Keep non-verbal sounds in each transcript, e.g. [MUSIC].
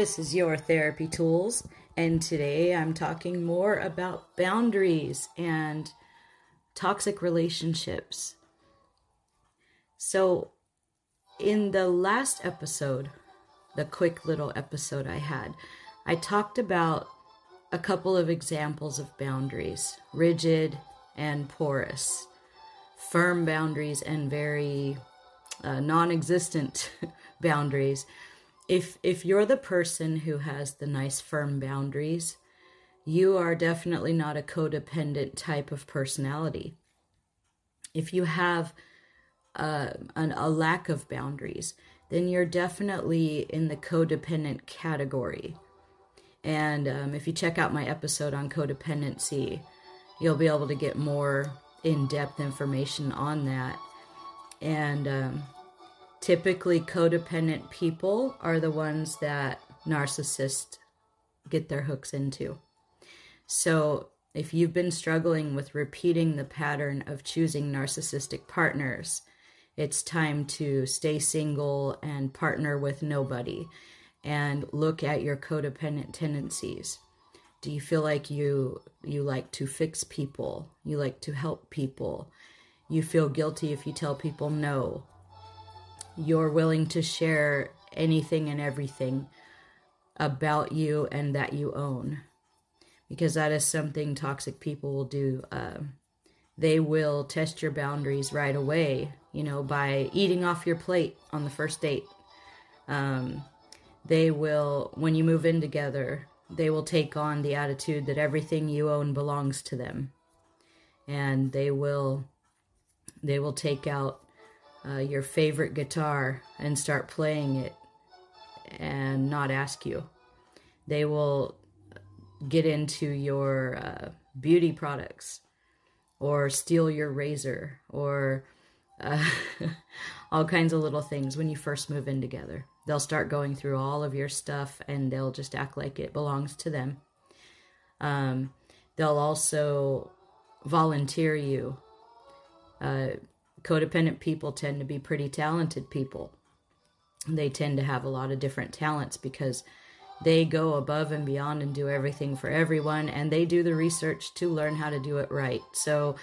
This is your therapy tools, and today I'm talking more about boundaries and toxic relationships. So, in the last episode, the quick little episode I had, I talked about a couple of examples of boundaries rigid and porous, firm boundaries, and very uh, non existent [LAUGHS] boundaries if if you're the person who has the nice firm boundaries, you are definitely not a codependent type of personality. If you have uh, an, a lack of boundaries, then you're definitely in the codependent category. And um, if you check out my episode on codependency, you'll be able to get more in depth information on that. And um, typically codependent people are the ones that narcissists get their hooks into. So, if you've been struggling with repeating the pattern of choosing narcissistic partners, it's time to stay single and partner with nobody and look at your codependent tendencies. Do you feel like you you like to fix people? You like to help people? You feel guilty if you tell people no you're willing to share anything and everything about you and that you own. Because that is something toxic people will do. Uh, they will test your boundaries right away you know by eating off your plate on the first date. Um, they will when you move in together they will take on the attitude that everything you own belongs to them. And they will they will take out uh, your favorite guitar and start playing it and not ask you. They will get into your uh, beauty products or steal your razor or uh, [LAUGHS] all kinds of little things when you first move in together. They'll start going through all of your stuff and they'll just act like it belongs to them. Um, they'll also volunteer you. Uh, codependent people tend to be pretty talented people. They tend to have a lot of different talents because they go above and beyond and do everything for everyone, and they do the research to learn how to do it right. So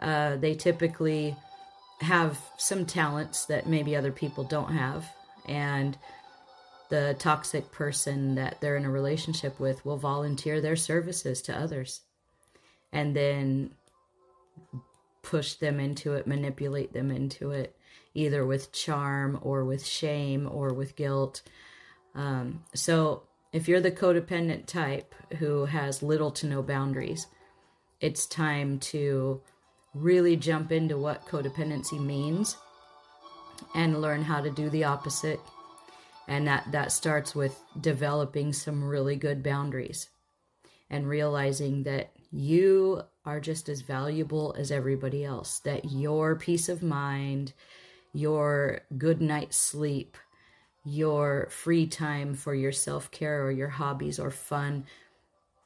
uh, they typically have some talents that maybe other people don't have, and the toxic person that they're in a relationship with will volunteer their services to others. And then push them into it, manipulate them into it, either with charm or with shame or with guilt. Um, so, if you're the codependent type who has little to no boundaries, it's time to really jump into what codependency means and learn how to do the opposite. And that, that starts with developing some really good boundaries and realizing that you are just as valuable as everybody else. That your peace of mind, your good night's sleep, your free time for your self care or your hobbies or fun,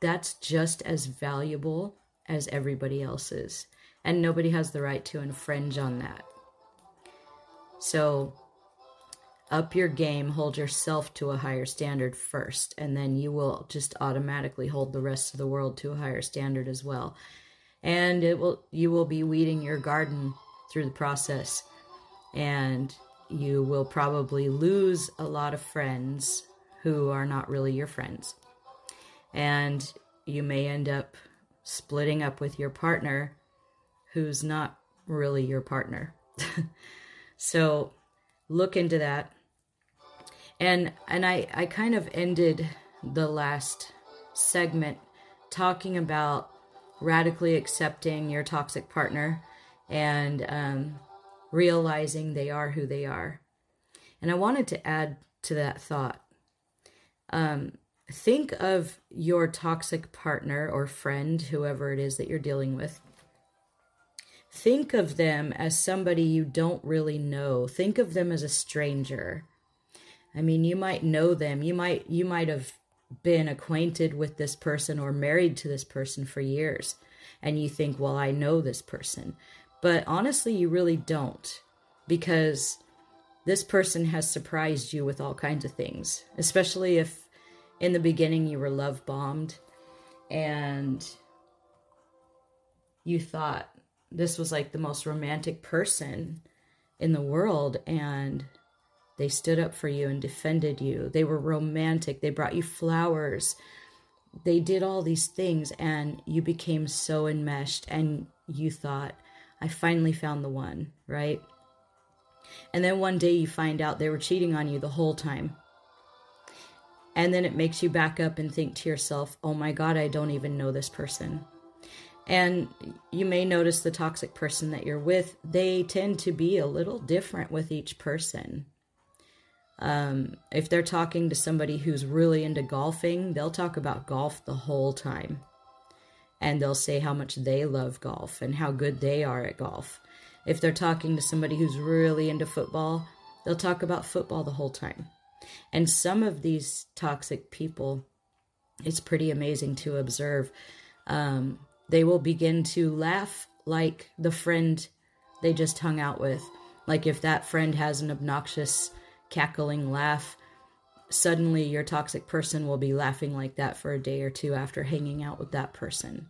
that's just as valuable as everybody else's. And nobody has the right to infringe on that. So, up your game, hold yourself to a higher standard first, and then you will just automatically hold the rest of the world to a higher standard as well. And it will you will be weeding your garden through the process, and you will probably lose a lot of friends who are not really your friends. And you may end up splitting up with your partner who's not really your partner. [LAUGHS] so look into that and and I I kind of ended the last segment talking about radically accepting your toxic partner and um, realizing they are who they are. And I wanted to add to that thought. Um, think of your toxic partner or friend, whoever it is that you're dealing with. Think of them as somebody you don't really know. Think of them as a stranger. I mean, you might know them. You might you might have been acquainted with this person or married to this person for years. And you think, "Well, I know this person." But honestly, you really don't. Because this person has surprised you with all kinds of things, especially if in the beginning you were love bombed and you thought this was like the most romantic person in the world and they stood up for you and defended you. They were romantic. They brought you flowers. They did all these things and you became so enmeshed and you thought, I finally found the one, right? And then one day you find out they were cheating on you the whole time. And then it makes you back up and think to yourself, oh my God, I don't even know this person. And you may notice the toxic person that you're with, they tend to be a little different with each person. Um, if they're talking to somebody who's really into golfing, they'll talk about golf the whole time. And they'll say how much they love golf and how good they are at golf. If they're talking to somebody who's really into football, they'll talk about football the whole time. And some of these toxic people, it's pretty amazing to observe. Um, they will begin to laugh like the friend they just hung out with. Like if that friend has an obnoxious, cackling laugh, suddenly your toxic person will be laughing like that for a day or two after hanging out with that person.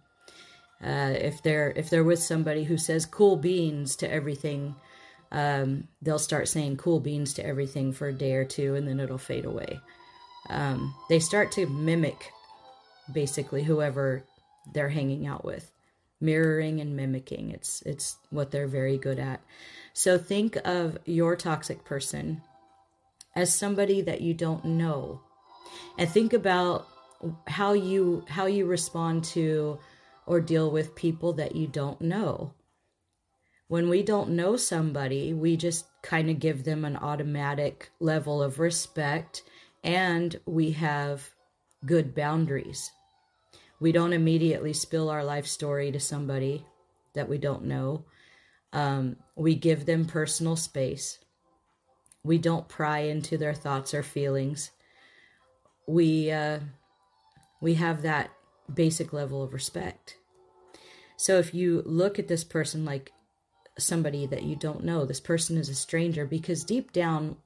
Uh, if they're if they're with somebody who says cool beans to everything, um, they'll start saying cool beans to everything for a day or two, and then it'll fade away. Um, they start to mimic basically whoever they're hanging out with mirroring and mimicking it's it's what they're very good at so think of your toxic person as somebody that you don't know and think about how you how you respond to or deal with people that you don't know when we don't know somebody we just kind of give them an automatic level of respect and we have good boundaries we don't immediately spill our life story to somebody that we don't know. Um, we give them personal space. We don't pry into their thoughts or feelings. We uh, we have that basic level of respect. So if you look at this person like somebody that you don't know, this person is a stranger because deep down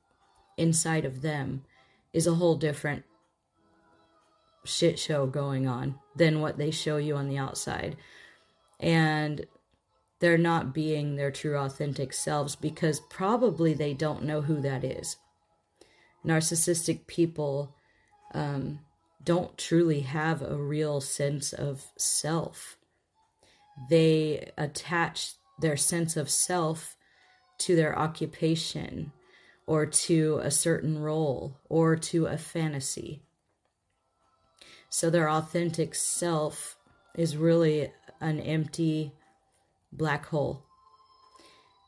inside of them is a whole different shit show going on than what they show you on the outside. And they're not being their true authentic selves because probably they don't know who that is. Narcissistic people um, don't truly have a real sense of self. They attach their sense of self to their occupation or to a certain role or to a fantasy. So their authentic self is really an empty black hole.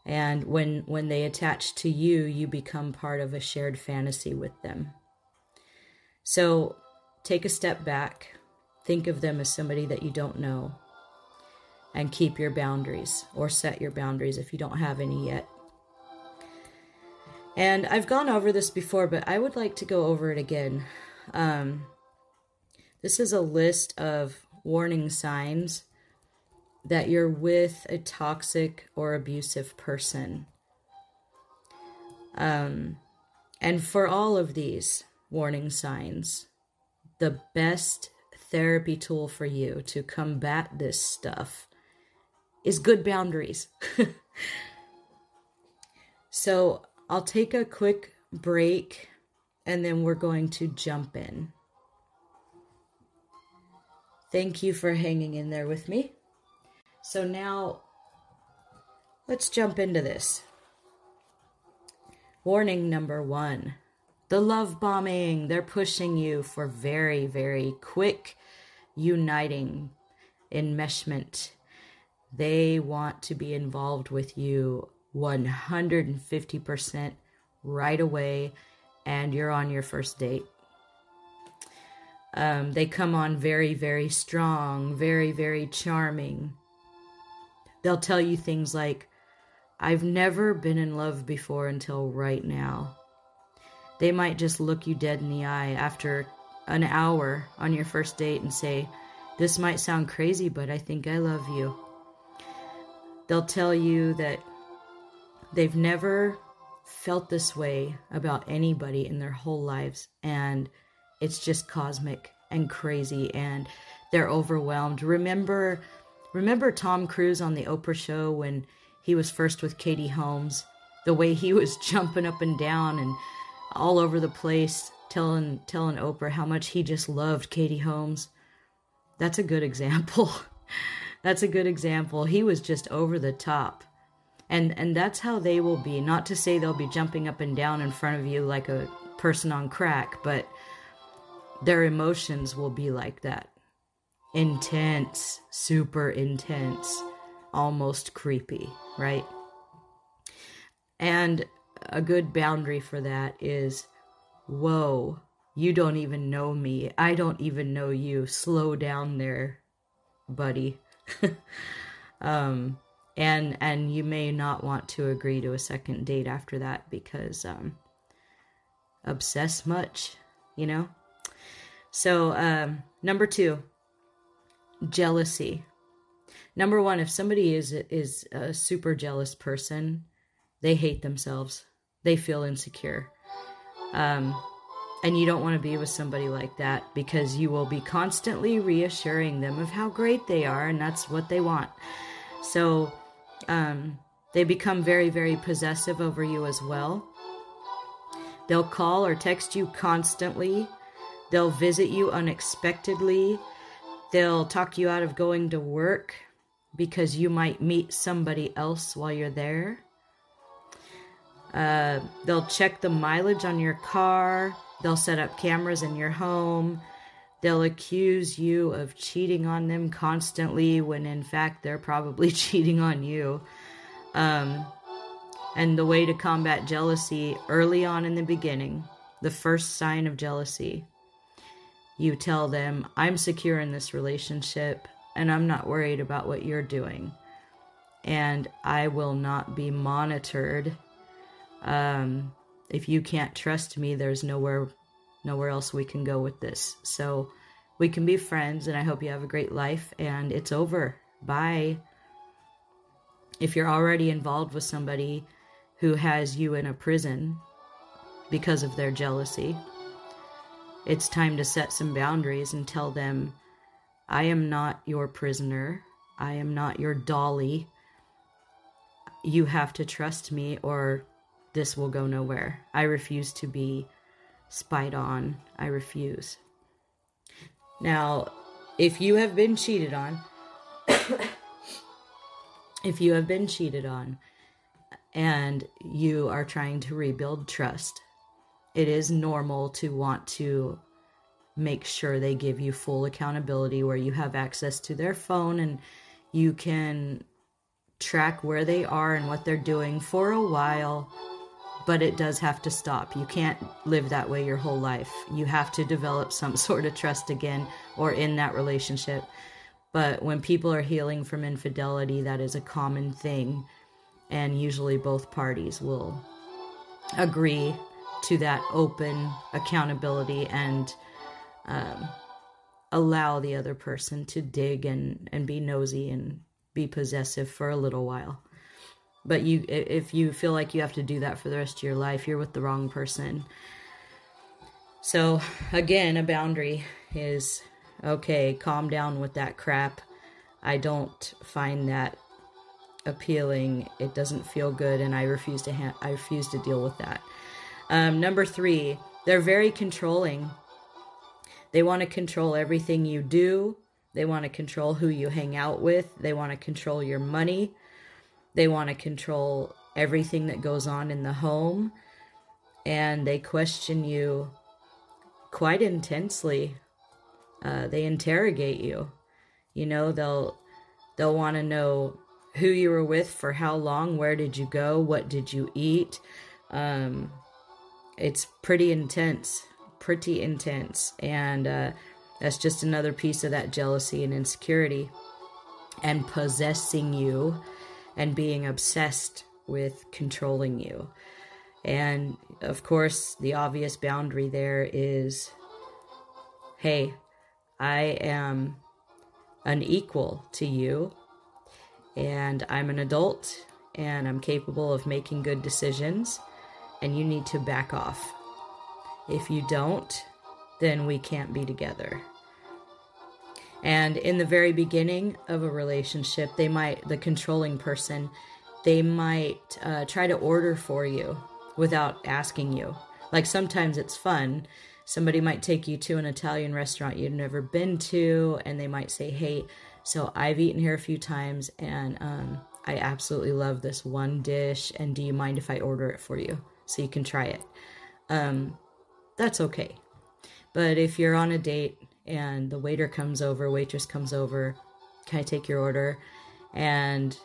And when when they attach to you, you become part of a shared fantasy with them. So take a step back, think of them as somebody that you don't know, and keep your boundaries or set your boundaries if you don't have any yet. And I've gone over this before, but I would like to go over it again. Um, this is a list of warning signs that you're with a toxic or abusive person. Um, and for all of these warning signs, the best therapy tool for you to combat this stuff is good boundaries. [LAUGHS] so I'll take a quick break and then we're going to jump in. Thank you for hanging in there with me. So now let's jump into this. Warning number one the love bombing. They're pushing you for very, very quick uniting enmeshment. They want to be involved with you 150% right away, and you're on your first date. Um, they come on very, very strong, very, very charming. They'll tell you things like, I've never been in love before until right now. They might just look you dead in the eye after an hour on your first date and say, This might sound crazy, but I think I love you. They'll tell you that they've never felt this way about anybody in their whole lives and it's just cosmic and crazy and they're overwhelmed. Remember remember Tom Cruise on the Oprah show when he was first with Katie Holmes, the way he was [LAUGHS] jumping up and down and all over the place telling telling Oprah how much he just loved Katie Holmes. That's a good example. [LAUGHS] that's a good example. He was just over the top. And and that's how they will be. Not to say they'll be jumping up and down in front of you like a person on crack, but their emotions will be like that. Intense, super intense, almost creepy, right? And a good boundary for that is whoa, you don't even know me. I don't even know you. Slow down there, buddy. [LAUGHS] um, and and you may not want to agree to a second date after that because um, obsess much, you know. So um, number two, jealousy. Number one, if somebody is is a super jealous person, they hate themselves. They feel insecure. Um, and you don't want to be with somebody like that because you will be constantly reassuring them of how great they are, and that's what they want. So um, they become very, very possessive over you as well. They'll call or text you constantly. They'll visit you unexpectedly. They'll talk you out of going to work because you might meet somebody else while you're there. Uh, they'll check the mileage on your car. They'll set up cameras in your home. They'll accuse you of cheating on them constantly when in fact they're probably [LAUGHS] cheating on you. Um, and the way to combat jealousy early on in the beginning, the first sign of jealousy, you tell them, I'm secure in this relationship and I'm not worried about what you're doing. And I will not be monitored um, if you can't trust me, there's nowhere nowhere else we can go with this. So we can be friends and I hope you have a great life and it's over. Bye. If you're already involved with somebody who has you in a prison because of their jealousy, it's time to set some boundaries and tell them, I am not your prisoner. I am not your dolly. You have to trust me or this will go nowhere. I refuse to be spied on. I refuse. Now, if you have been cheated on, [COUGHS] if you have been cheated on and you are trying to rebuild trust, it is normal to want to make sure they give you full accountability where you have access to their phone and you can track where they are and what they're doing for a while but it does have to stop. You can't live that way your whole life. You have to develop some [LAUGHS] sort of trust again or in that relationship. But when people are healing from infidelity, that is a common thing. And usually both parties will agree to that open accountability and um, allow the other person to dig and, and be nosy and be possessive for a little while. But you if you feel like you have to do that for the rest of your life you're with the wrong person. So again a boundary is okay calm down with that crap. I don't find that appealing. It doesn't feel good and i refuse to ha- i refuse to deal with that um, number three they're very controlling they want to control everything you do they want to control who you hang out with they want to control your money they want to control everything that goes on in the home and they question you quite intensely. Uh, they interrogate you. You know, they'll they'll want to know who you were with for how long, where did you go, what did you eat. Um, it's pretty intense, pretty intense, and uh, that's just another piece of that jealousy and insecurity and possessing you and being obsessed with controlling you. And of course, the obvious boundary there is hey, I am an equal to you, and I'm an adult, and I'm capable of making good decisions, and you need to back off. If you don't, then we can't be together. And in the very beginning of a relationship, they might, the controlling person, they might uh, try to order for you without asking you. Like sometimes it's fun. Somebody might take you to an Italian restaurant you've never been to, and they might say, Hey, so I've eaten here a few times, and um, I absolutely love this one dish. And do you mind if I order it for you so you can try it? Um, that's okay. But if you're on a date and the waiter comes over, waitress comes over, can I take your order? And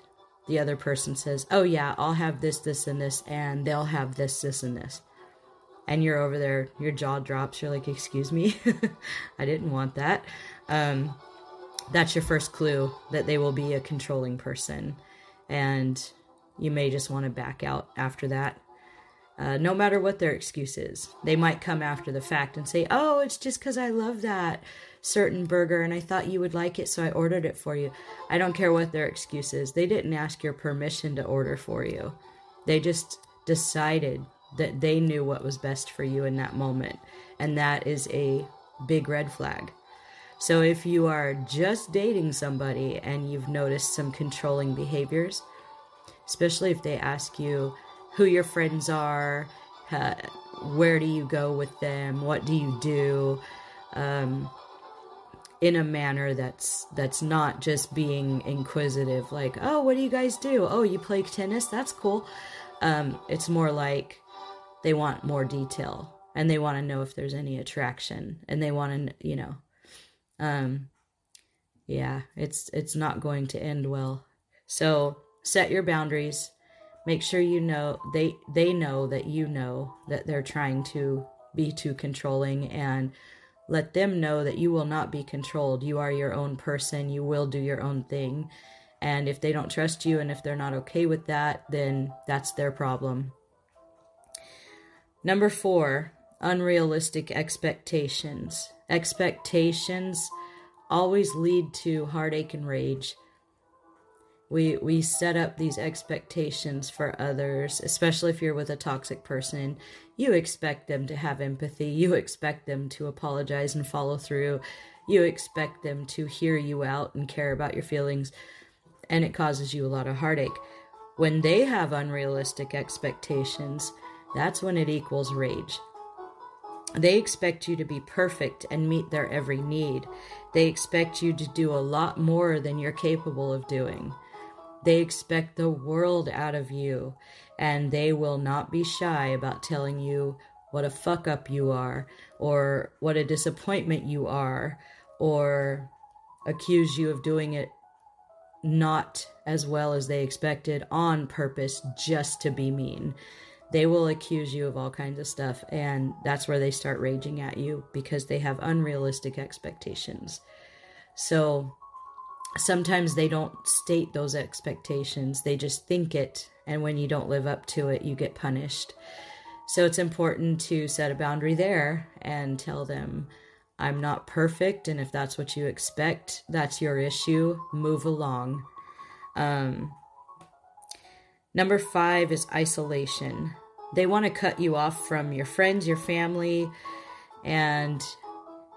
the other person says, Oh, yeah, I'll have this, this, and this, and they'll have this, this, and this. And you're over there, your jaw drops. You're like, Excuse me, [LAUGHS] I didn't want that. Um, that's your first clue that they will be a controlling person. And you may just want to back out after that uh, no matter what their excuse is. They might come after the fact and say, Oh, it's just because I love that certain burger and I thought you would like it, so I ordered it for you. I don't care what their excuse is. They didn't ask your permission to order for you, they just decided that they knew what was best for you in that moment. And that is a big red flag. So if you are just dating somebody and you've noticed some controlling behaviors, especially if they ask you, who your friends are, uh, where do you go with them, what do you do, um, in a manner that's that's not just being inquisitive, like, oh, what do you guys do? Oh, you play tennis? That's cool. Um, it's more like they want more detail and they want to know if there's any attraction and they want to, you know, um, yeah, it's it's not going to end well. So set your boundaries make sure you know they they know that you know that they're trying to be too controlling and let them know that you will not be controlled. You are your own person. You will do your own thing. And if they don't trust you and if they're not okay with that then that's their problem. Number 4 unrealistic expectations. Expectations always lead to heartache and rage we we set up these expectations for others especially if you're with a toxic person. You expect them to have empathy. You expect them to apologize and follow through. You expect them to hear you out and care about your feelings and it causes you a lot of heartache. When they have unrealistic expectations that's when it equals rage. They expect you to be perfect and meet their every need. They expect you to do a lot more than you're capable of doing. They expect the world out of you, and they will not be shy about telling you what a fuck up you are, or what a disappointment you are, or accuse you of doing it not as well as they expected on purpose just to be mean. They will accuse you of all kinds of stuff, and that's where they start raging at you because they have unrealistic expectations. So, sometimes they don't state those expectations, they just think it. And when you don't live up to it, you get punished. So it's important to set a boundary there and tell them, I'm not perfect. And if that's what you expect, that's your issue. Move along. Um, number five is isolation. They want to cut you off from your friends, your family, and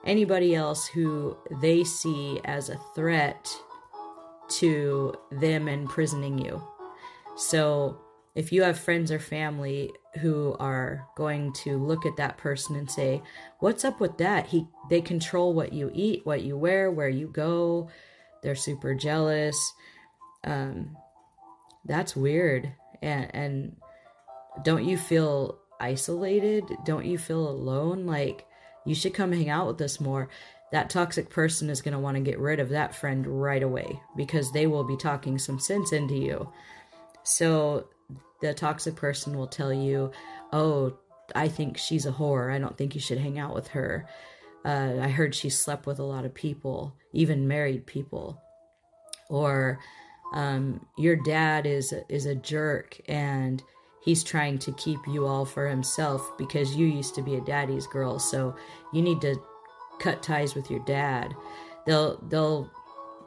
anybody else who they see as a threat to them imprisoning you. So if you have friends or family who are going to look at that person and say, "What's up with that?" He they control what you eat, what you wear, where you go. They're super jealous. Um, that's weird. And and don't you feel isolated? Don't you feel alone? Like you should come hang out with us more that toxic person is going to want to get rid of that friend right away because they will be talking some sense into you. So the toxic person will tell you, Oh, I think she's a whore. I don't think you should hang out with her. Uh, I heard she slept with a lot of people, even married people. Or um, your dad is is a jerk and he's trying to keep you all for himself because you used to be a daddy's girl. So you need to cut ties with your dad. They'll they'll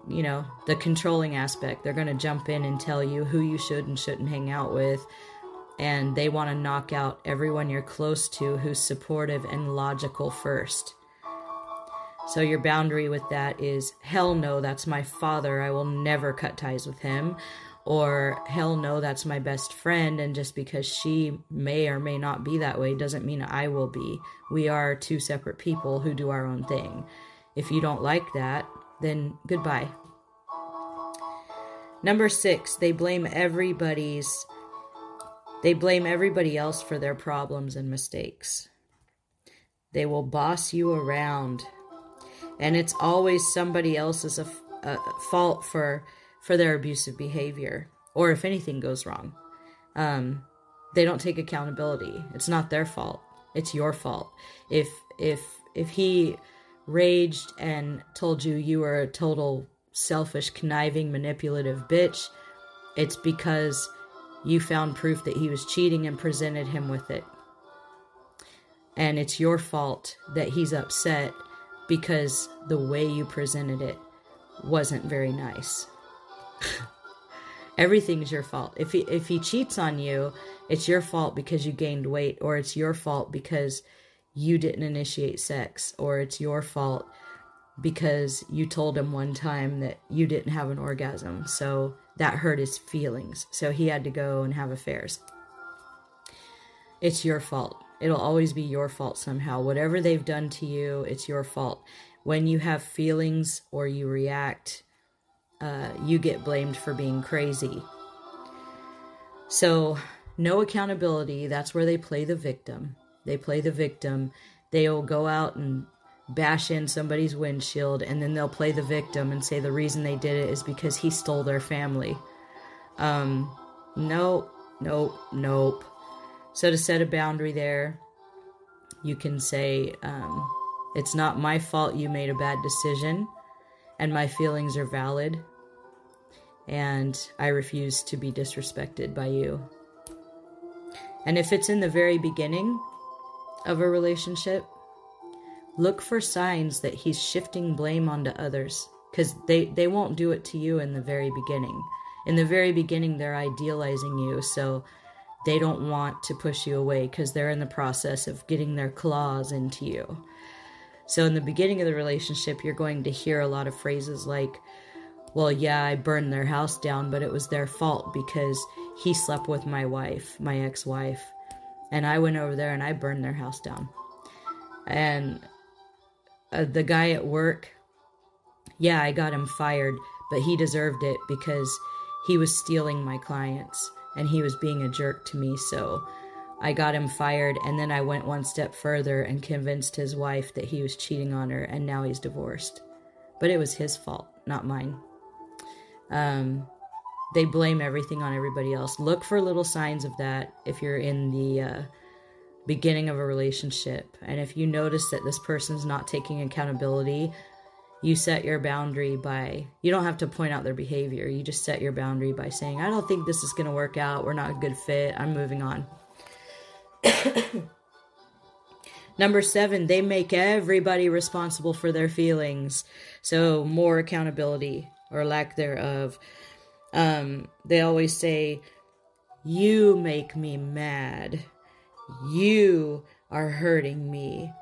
you know, the controlling aspect. They're going to jump in and tell you who you should and shouldn't hang out with. And they want to knock out everyone you're close to who's supportive and logical first. So your boundary with that is hell no, that's my father. I will never cut ties with him. Or hell no, that's my best friend. And just because she may or may not be that way doesn't mean I will be. We are two separate people who do our own thing. If you don't like that, then goodbye. Number six, they blame everybody's they blame everybody else for their problems and mistakes. They will boss you around. And it's always somebody else's a, a fault for for their abusive behavior or if anything goes wrong. Um, they don't take accountability. It's not their fault. It's your fault. If if if he raged and told you you were a total selfish, conniving, manipulative bitch, it's because you found proof that he was cheating and presented him with it. And it's your fault that he's upset because the way you presented it wasn't very nice. [LAUGHS] Everything's your fault. If he if he cheats on you, it's your fault because you gained weight or it's your fault because you didn't initiate sex or it's your fault because you told him one time that you didn't have an orgasm. So that hurt his feelings. So he had to go and have affairs. It's your fault. It'll always be your fault somehow. Whatever they've done to you, it's your fault. When you have feelings or you react, uh, you get blamed for being crazy. So, no accountability. That's where they play the victim. They play the victim. They'll go out and bash in somebody's windshield and then they'll play the victim and say the reason they did it is because he stole their family. Um, nope, nope, nope. So to set a boundary there, you can say, um, it's not my fault you made a bad decision and my feelings are valid and I refuse to be disrespected by you. And if it's in the very beginning of a relationship, look for signs that he's shifting blame onto others because they, they won't do it to you in the very beginning. In the very beginning, they're idealizing you, so they don't want to push you away because they're in the process of getting their claws into you. So, in the beginning of the relationship, you're going to hear a lot of phrases like, Well, yeah, I burned their house down, but it was their fault because he slept with my wife, my ex wife, and I went over there and I burned their house down. And uh, the guy at work, yeah, I got him fired, but he deserved it because he was stealing my clients and he was being a jerk to me. So I got him fired, and then I went one step further and convinced his wife that he was cheating on her, and now he's divorced. But it was his fault, not mine. Um, they blame everything on everybody else. Look for little signs of that if you're in the uh, beginning of a relationship. And if you notice that this person's not taking accountability, you set your boundary by, you don't have to point out their behavior. You just set your boundary by saying, I don't think this is going to work out. We're not a good fit. I'm moving on. [COUGHS] Number seven, they make everybody responsible for their feelings. So, more accountability or lack thereof. Um, they always say, You make me mad. You are hurting me.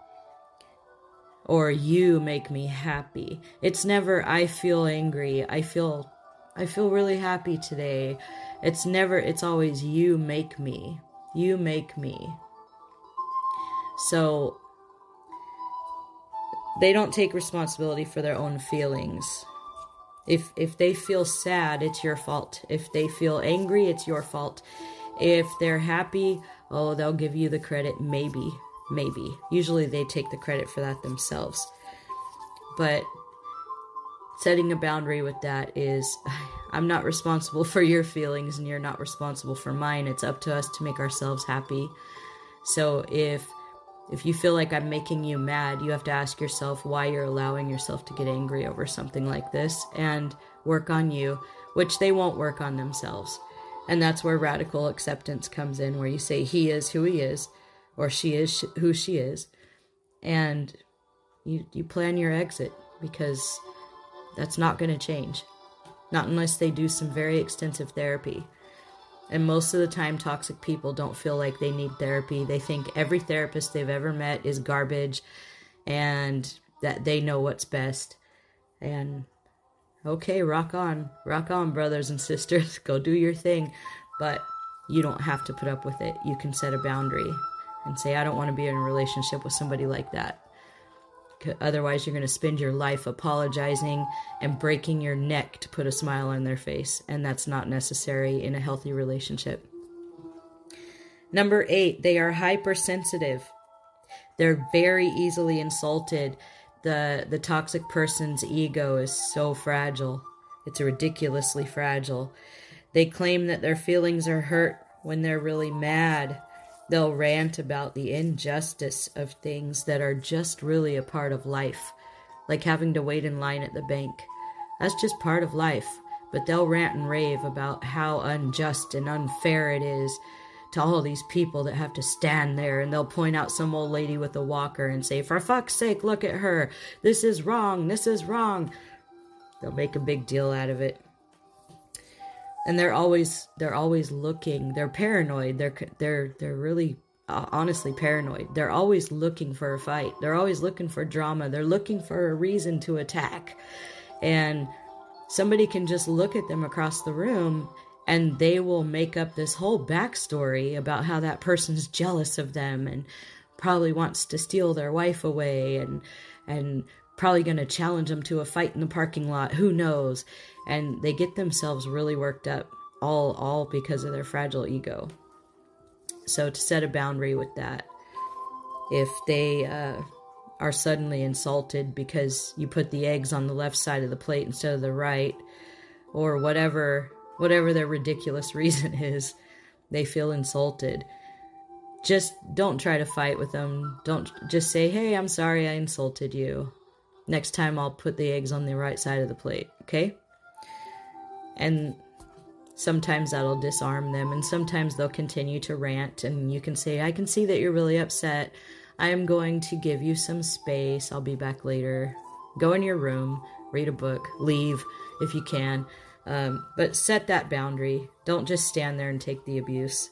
Or you make me happy. It's never I feel angry. I feel I feel really happy today. It's never it's always you make me. You make me. So they don't take responsibility for their own feelings. If if they feel sad, it's your fault. If they feel angry, it's your fault. If they're happy, oh, they'll give you the credit, maybe. Maybe. Usually they take the credit for that themselves. But setting a boundary with that is I'm not responsible for your feelings and you're not responsible for mine. It's up to us to make ourselves happy. So if if you feel like I'm making you mad, you have to ask yourself why you're allowing yourself to get angry over something like this and work on you, which they won't work on themselves. And that's where radical acceptance comes in, where you say, he is who he is, or she is who she is. And you, you plan your exit because that's not going to change. Not unless they do some very extensive therapy. And most of the time, toxic people don't feel like they need therapy. They think every therapist they've ever met is garbage and that they know what's best. And okay, rock on. Rock on, brothers and sisters. [LAUGHS] Go do your thing. But you don't have to put up with it. You can set a boundary and say, I don't want to be in a relationship with somebody like that. Otherwise, you're going to spend your life apologizing and breaking your neck to put a smile on their face. And that's not necessary in a healthy relationship. Number eight, they are hypersensitive. They're very easily insulted. The, the toxic person's ego is so fragile. It's ridiculously fragile. They claim that their feelings are hurt when they're really mad. They'll rant about the injustice of things that are just really a part of life, like having to wait in line at the bank. That's just part of life. But they'll rant and rave about how unjust and unfair it is to all these people that have to stand there and they'll point out some old lady with a walker and say, For fuck's sake, look at her. This is wrong. This is wrong. They'll make a big deal out of it. And they're always they're always looking. They're paranoid. They're they're they're really uh, honestly paranoid. They're always looking for a fight. They're always looking for drama. They're looking for a reason to attack. And somebody can just look at them across the room and they will make up this whole backstory about how that person's [LAUGHS] jealous of them and probably wants to steal their wife away and and probably going to challenge them to a fight in the parking lot who knows and they get themselves really worked up all all because of their fragile ego so to set a boundary with that if they uh, are suddenly insulted because you put the eggs on the left side of the plate instead of the right or whatever whatever their ridiculous [LAUGHS] reason is, they feel insulted. Just don't try to fight with them. Don't just say, hey, I'm sorry I insulted you. Next time I'll put the eggs on the right side of the plate, okay? And sometimes that'll disarm them, and sometimes they'll continue to rant, and you can say, I can see that you're really upset. I am going to give you some space. I'll be back later. Go in your room, read a book, leave if you can. Um, but set that boundary. Don't just stand there and take the abuse.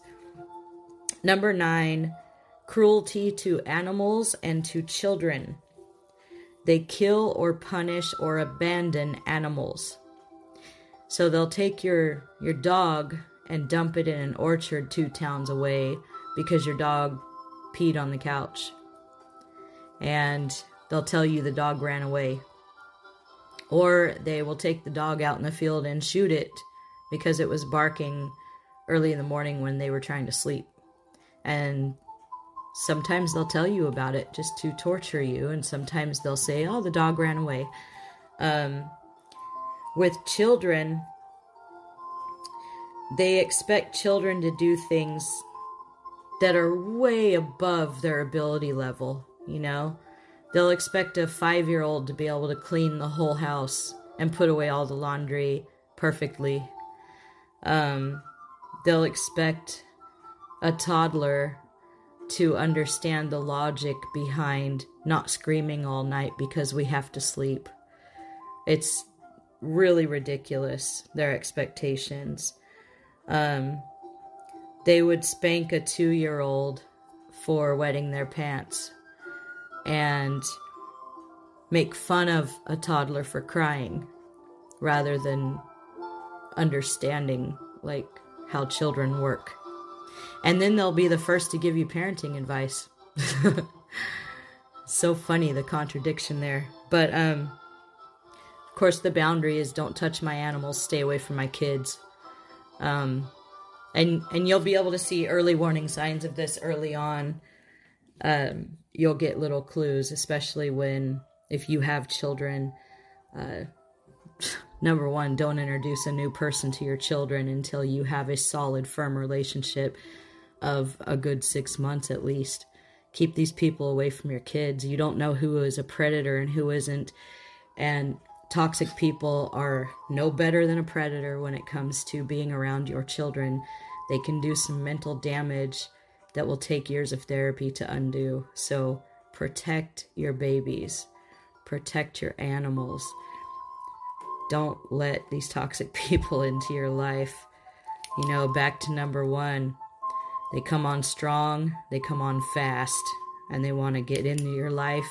Number nine, cruelty to animals and to children. They kill or punish or abandon animals. So they'll take your your dog and dump it in an orchard two towns away because your dog peed on the couch. And they'll tell you the dog ran away. Or they will take the dog out in the field and shoot it because it was barking early in the morning when they were trying to sleep. And sometimes they'll tell you about it just to torture you, and sometimes they'll say, Oh, the dog ran away. Um, with children, they expect children to do things that are way above their ability level, you know? They'll expect a five year old to be able to clean the whole house and put away all the laundry perfectly. Um, they'll expect a toddler to understand the logic behind not screaming all night because we have to sleep. It's really ridiculous, their expectations. Um, they would spank a two year old for wetting their pants and make fun of a toddler for crying rather than understanding like how children work. And then they'll be the first to give you parenting advice. [LAUGHS] so funny the contradiction there. But um of course the boundary is don't touch my animals, stay away from my kids. Um and and you'll be able to see early warning signs of this early on. Um you'll get little clues, especially when if you have children. Uh, [SIGHS] number one, don't introduce a new person to your children until you have a solid, firm relationship of a good six months at least. Keep these people away from your kids. You don't know who is a predator and who isn't. And toxic people are no better than a predator when it comes to being around your children. They can do some mental damage that will take years of therapy to undo. So protect your babies, protect your animals. Don't let these toxic [LAUGHS] people into your life. You know, back to number one, they come on strong, they come on fast, and they want to get into your life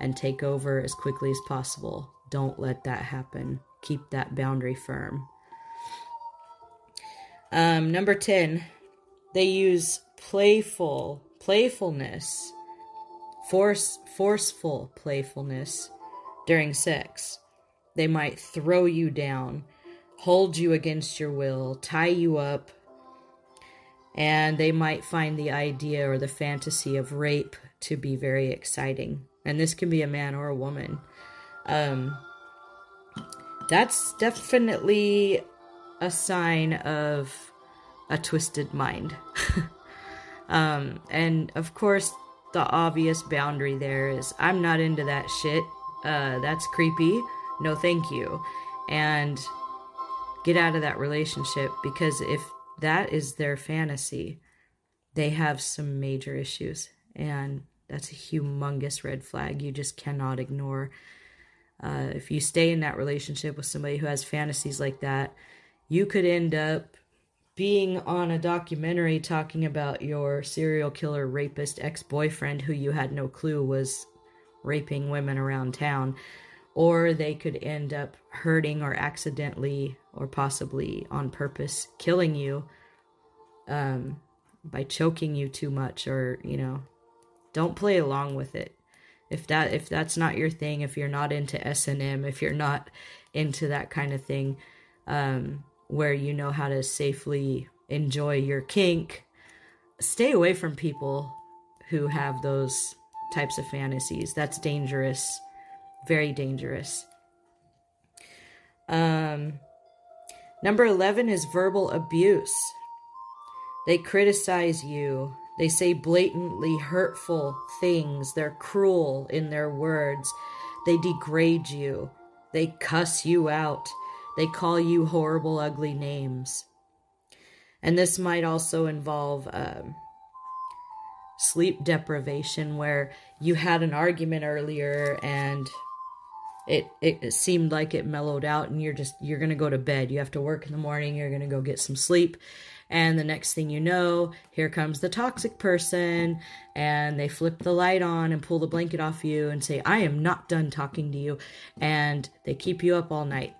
and take over as quickly as possible. Don't let that happen. Keep that boundary firm. Um, number 10, they use playful, playfulness, force, forceful playfulness during sex. They might throw you down, hold you against your will, tie you up, and they might find the idea or the fantasy of rape to be very exciting. And this can be a man or a woman. Um, that's definitely a sign of a twisted mind. [LAUGHS] um, and of course, the obvious boundary there is I'm not into that shit. Uh, that's creepy. No, thank you. And get out of that relationship because if that is their fantasy, they have some major issues. And that's a humongous red flag you just cannot ignore. Uh, if you stay in that relationship with somebody who has fantasies like that, you could end up being on a documentary talking about your serial killer rapist ex boyfriend who you had no clue was raping women around town. Or they could end up hurting or accidentally or possibly on purpose killing you um, by choking you too much or, you know, don't play along with it if that if that's not your thing if you're not into s&m if you're not into that kind of thing um, where you know how to safely enjoy your kink stay away from people who have those types of fantasies. That's dangerous. Very dangerous. Um, number 11 is verbal abuse. They criticize you they say blatantly hurtful things. They're cruel in their words. They degrade you. They cuss you out. They call you horrible, ugly names. And this might also involve um, sleep deprivation, where you had an argument earlier and it, it, seemed like it mellowed out, and you're just you're gonna go to bed. You have to work in the morning. You're gonna go get some sleep, and the next thing you know, here comes the toxic person, and they flip the light on and pull the blanket off you and say, I am not done talking to you. And they keep you up all night.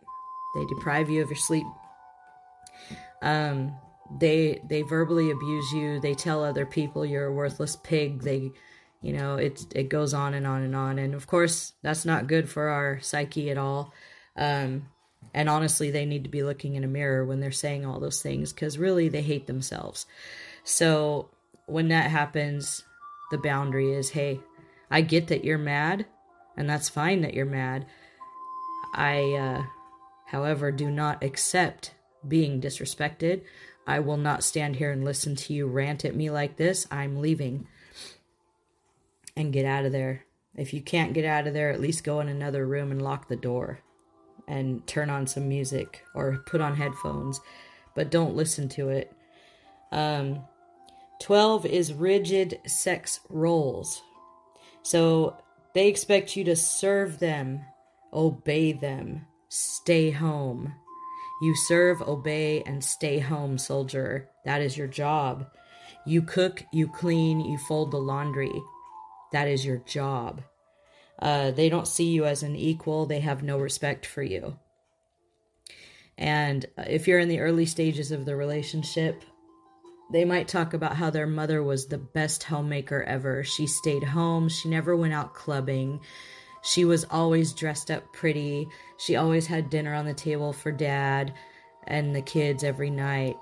They deprive you of your sleep. Um, they they verbally abuse you. They tell other people you're a worthless pig. They you know, it it goes on and on and on. And of course, that's not good for our psyche at all. Um, and honestly, they need to be looking in a mirror when they're saying all those things because really they hate themselves. So when that happens, the boundary is hey, I get that you're mad, and that's fine that you're mad. I, uh, however, do not accept being disrespected. I will not stand here and listen to you rant at me like this. I'm leaving and get out of there. If you can't get out of there, at least go in another room and lock the door and turn on some music or put on headphones, but don't listen to it. Um, 12 is rigid sex roles. So they expect you to serve them, obey them, stay home. You serve, obey, and stay home, soldier. That is your job. You cook, you clean, you fold the laundry. That is your job. Uh, they don't see you as an equal, they have no respect for you. And if you're in the early stages of the relationship, they might talk about how their mother was the best homemaker ever. She stayed home, she never went out clubbing. She was always dressed up pretty. She always had dinner on the table for dad and the kids every night.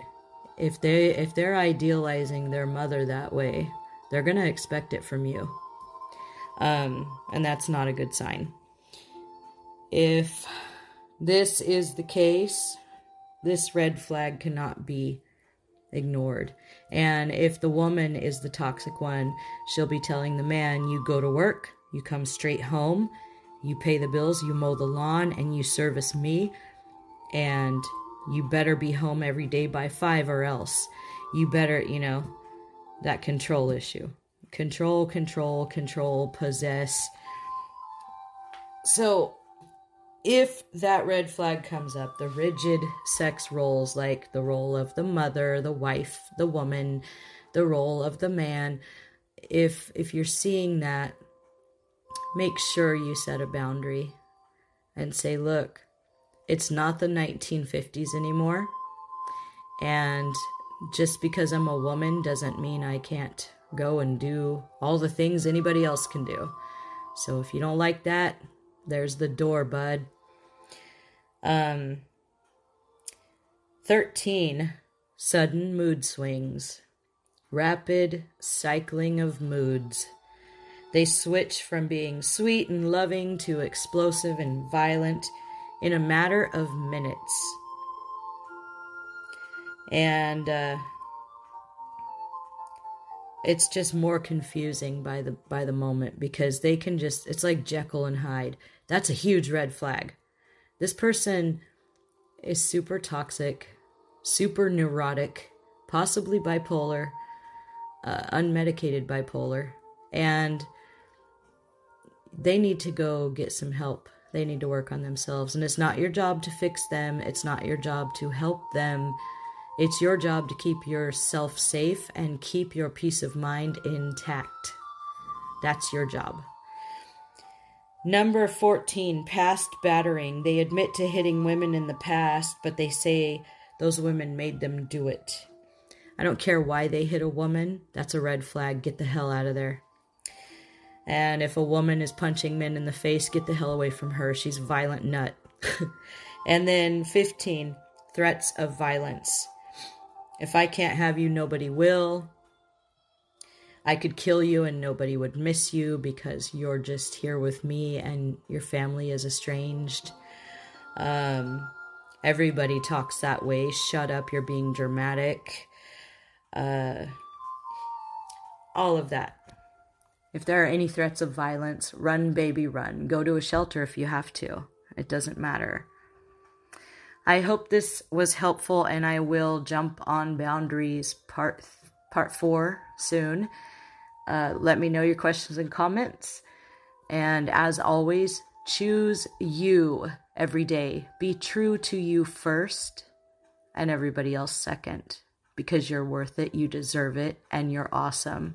If they if they're idealizing their mother that way, they're going to expect it from you. Um, and that's not a good sign. If this is the case, this red flag cannot be ignored. And if the woman is the toxic one, she'll be telling the man, You go to work, you come straight home, you pay the bills, you mow the lawn, and you service me, and you better be home every day by five, or else you better, you know, that control issue control, control, control, possess. So, if that red flag comes up, the rigid sex roles like the role of the mother, the wife, the woman, the role of the man, if if you're seeing that, make sure you set a boundary and say, look, it's not the 1950s anymore. And just because I'm a woman doesn't mean I can't go and do all the things anybody else can do. So if you don't like that, there's the door, bud. Um 13 sudden mood swings. Rapid cycling of moods. They switch from being sweet and loving to explosive and violent in a matter of minutes. And uh, it's just more confusing by the by the moment because they can just it's like Jekyll and Hyde. That's a huge red flag. This person is super toxic, super neurotic, possibly bipolar, uh, unmedicated bipolar, and they need to go get some help. They need to work on themselves. And it's not your job to fix them, it's not your job to help them. It's your job to keep yourself safe and keep your peace of mind intact. That's your job. Number 14, past battering. They admit to hitting women in the past, but they say those women made them do it. I don't care why they hit a woman. That's a red flag. Get the hell out of there. And if a woman is punching men in the face, get the hell away from her. She's a violent nut. [LAUGHS] and then 15, threats of violence. If I can't have you, nobody will. I could kill you and nobody would miss you because you're just here with me and your family is estranged. Um, everybody talks that way. Shut up, you're being dramatic. Uh, all of that. If there are any threats of violence, run, baby, run. Go to a shelter if you have to. It doesn't matter. I hope this was helpful, and I will jump on boundaries part part four soon. Uh, let me know your questions and comments. And as always, choose you every day. Be true to you first, and everybody else second, because you're worth it. You deserve it, and you're awesome.